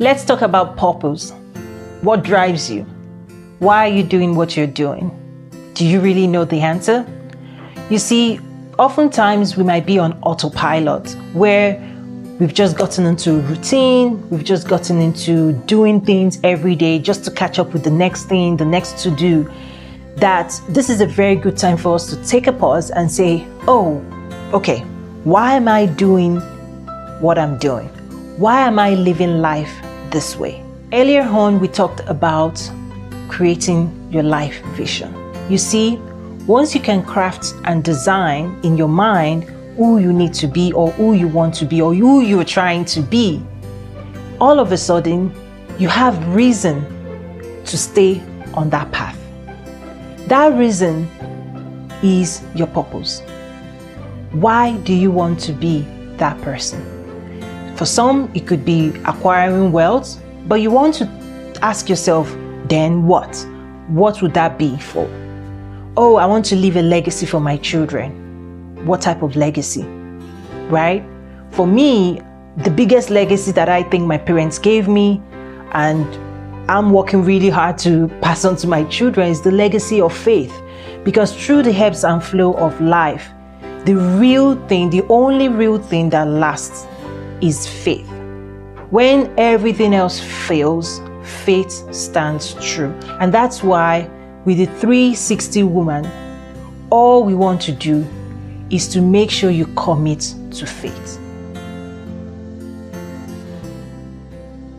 Let's talk about purpose. What drives you? Why are you doing what you're doing? Do you really know the answer? You see, oftentimes we might be on autopilot where we've just gotten into routine, we've just gotten into doing things every day just to catch up with the next thing, the next to do. That this is a very good time for us to take a pause and say, oh, okay, why am I doing what I'm doing? Why am I living life this way? Earlier on, we talked about creating your life vision. You see, once you can craft and design in your mind who you need to be or who you want to be or who you're trying to be, all of a sudden you have reason to stay on that path. That reason is your purpose. Why do you want to be that person? For some, it could be acquiring wealth, but you want to ask yourself, then what? What would that be for? Oh, I want to leave a legacy for my children. What type of legacy? Right? For me, the biggest legacy that I think my parents gave me and I'm working really hard to pass on to my children is the legacy of faith. Because through the ebbs and flow of life, the real thing, the only real thing that lasts is faith. When everything else fails, faith stands true. And that's why, with the 360 woman, all we want to do is to make sure you commit to faith.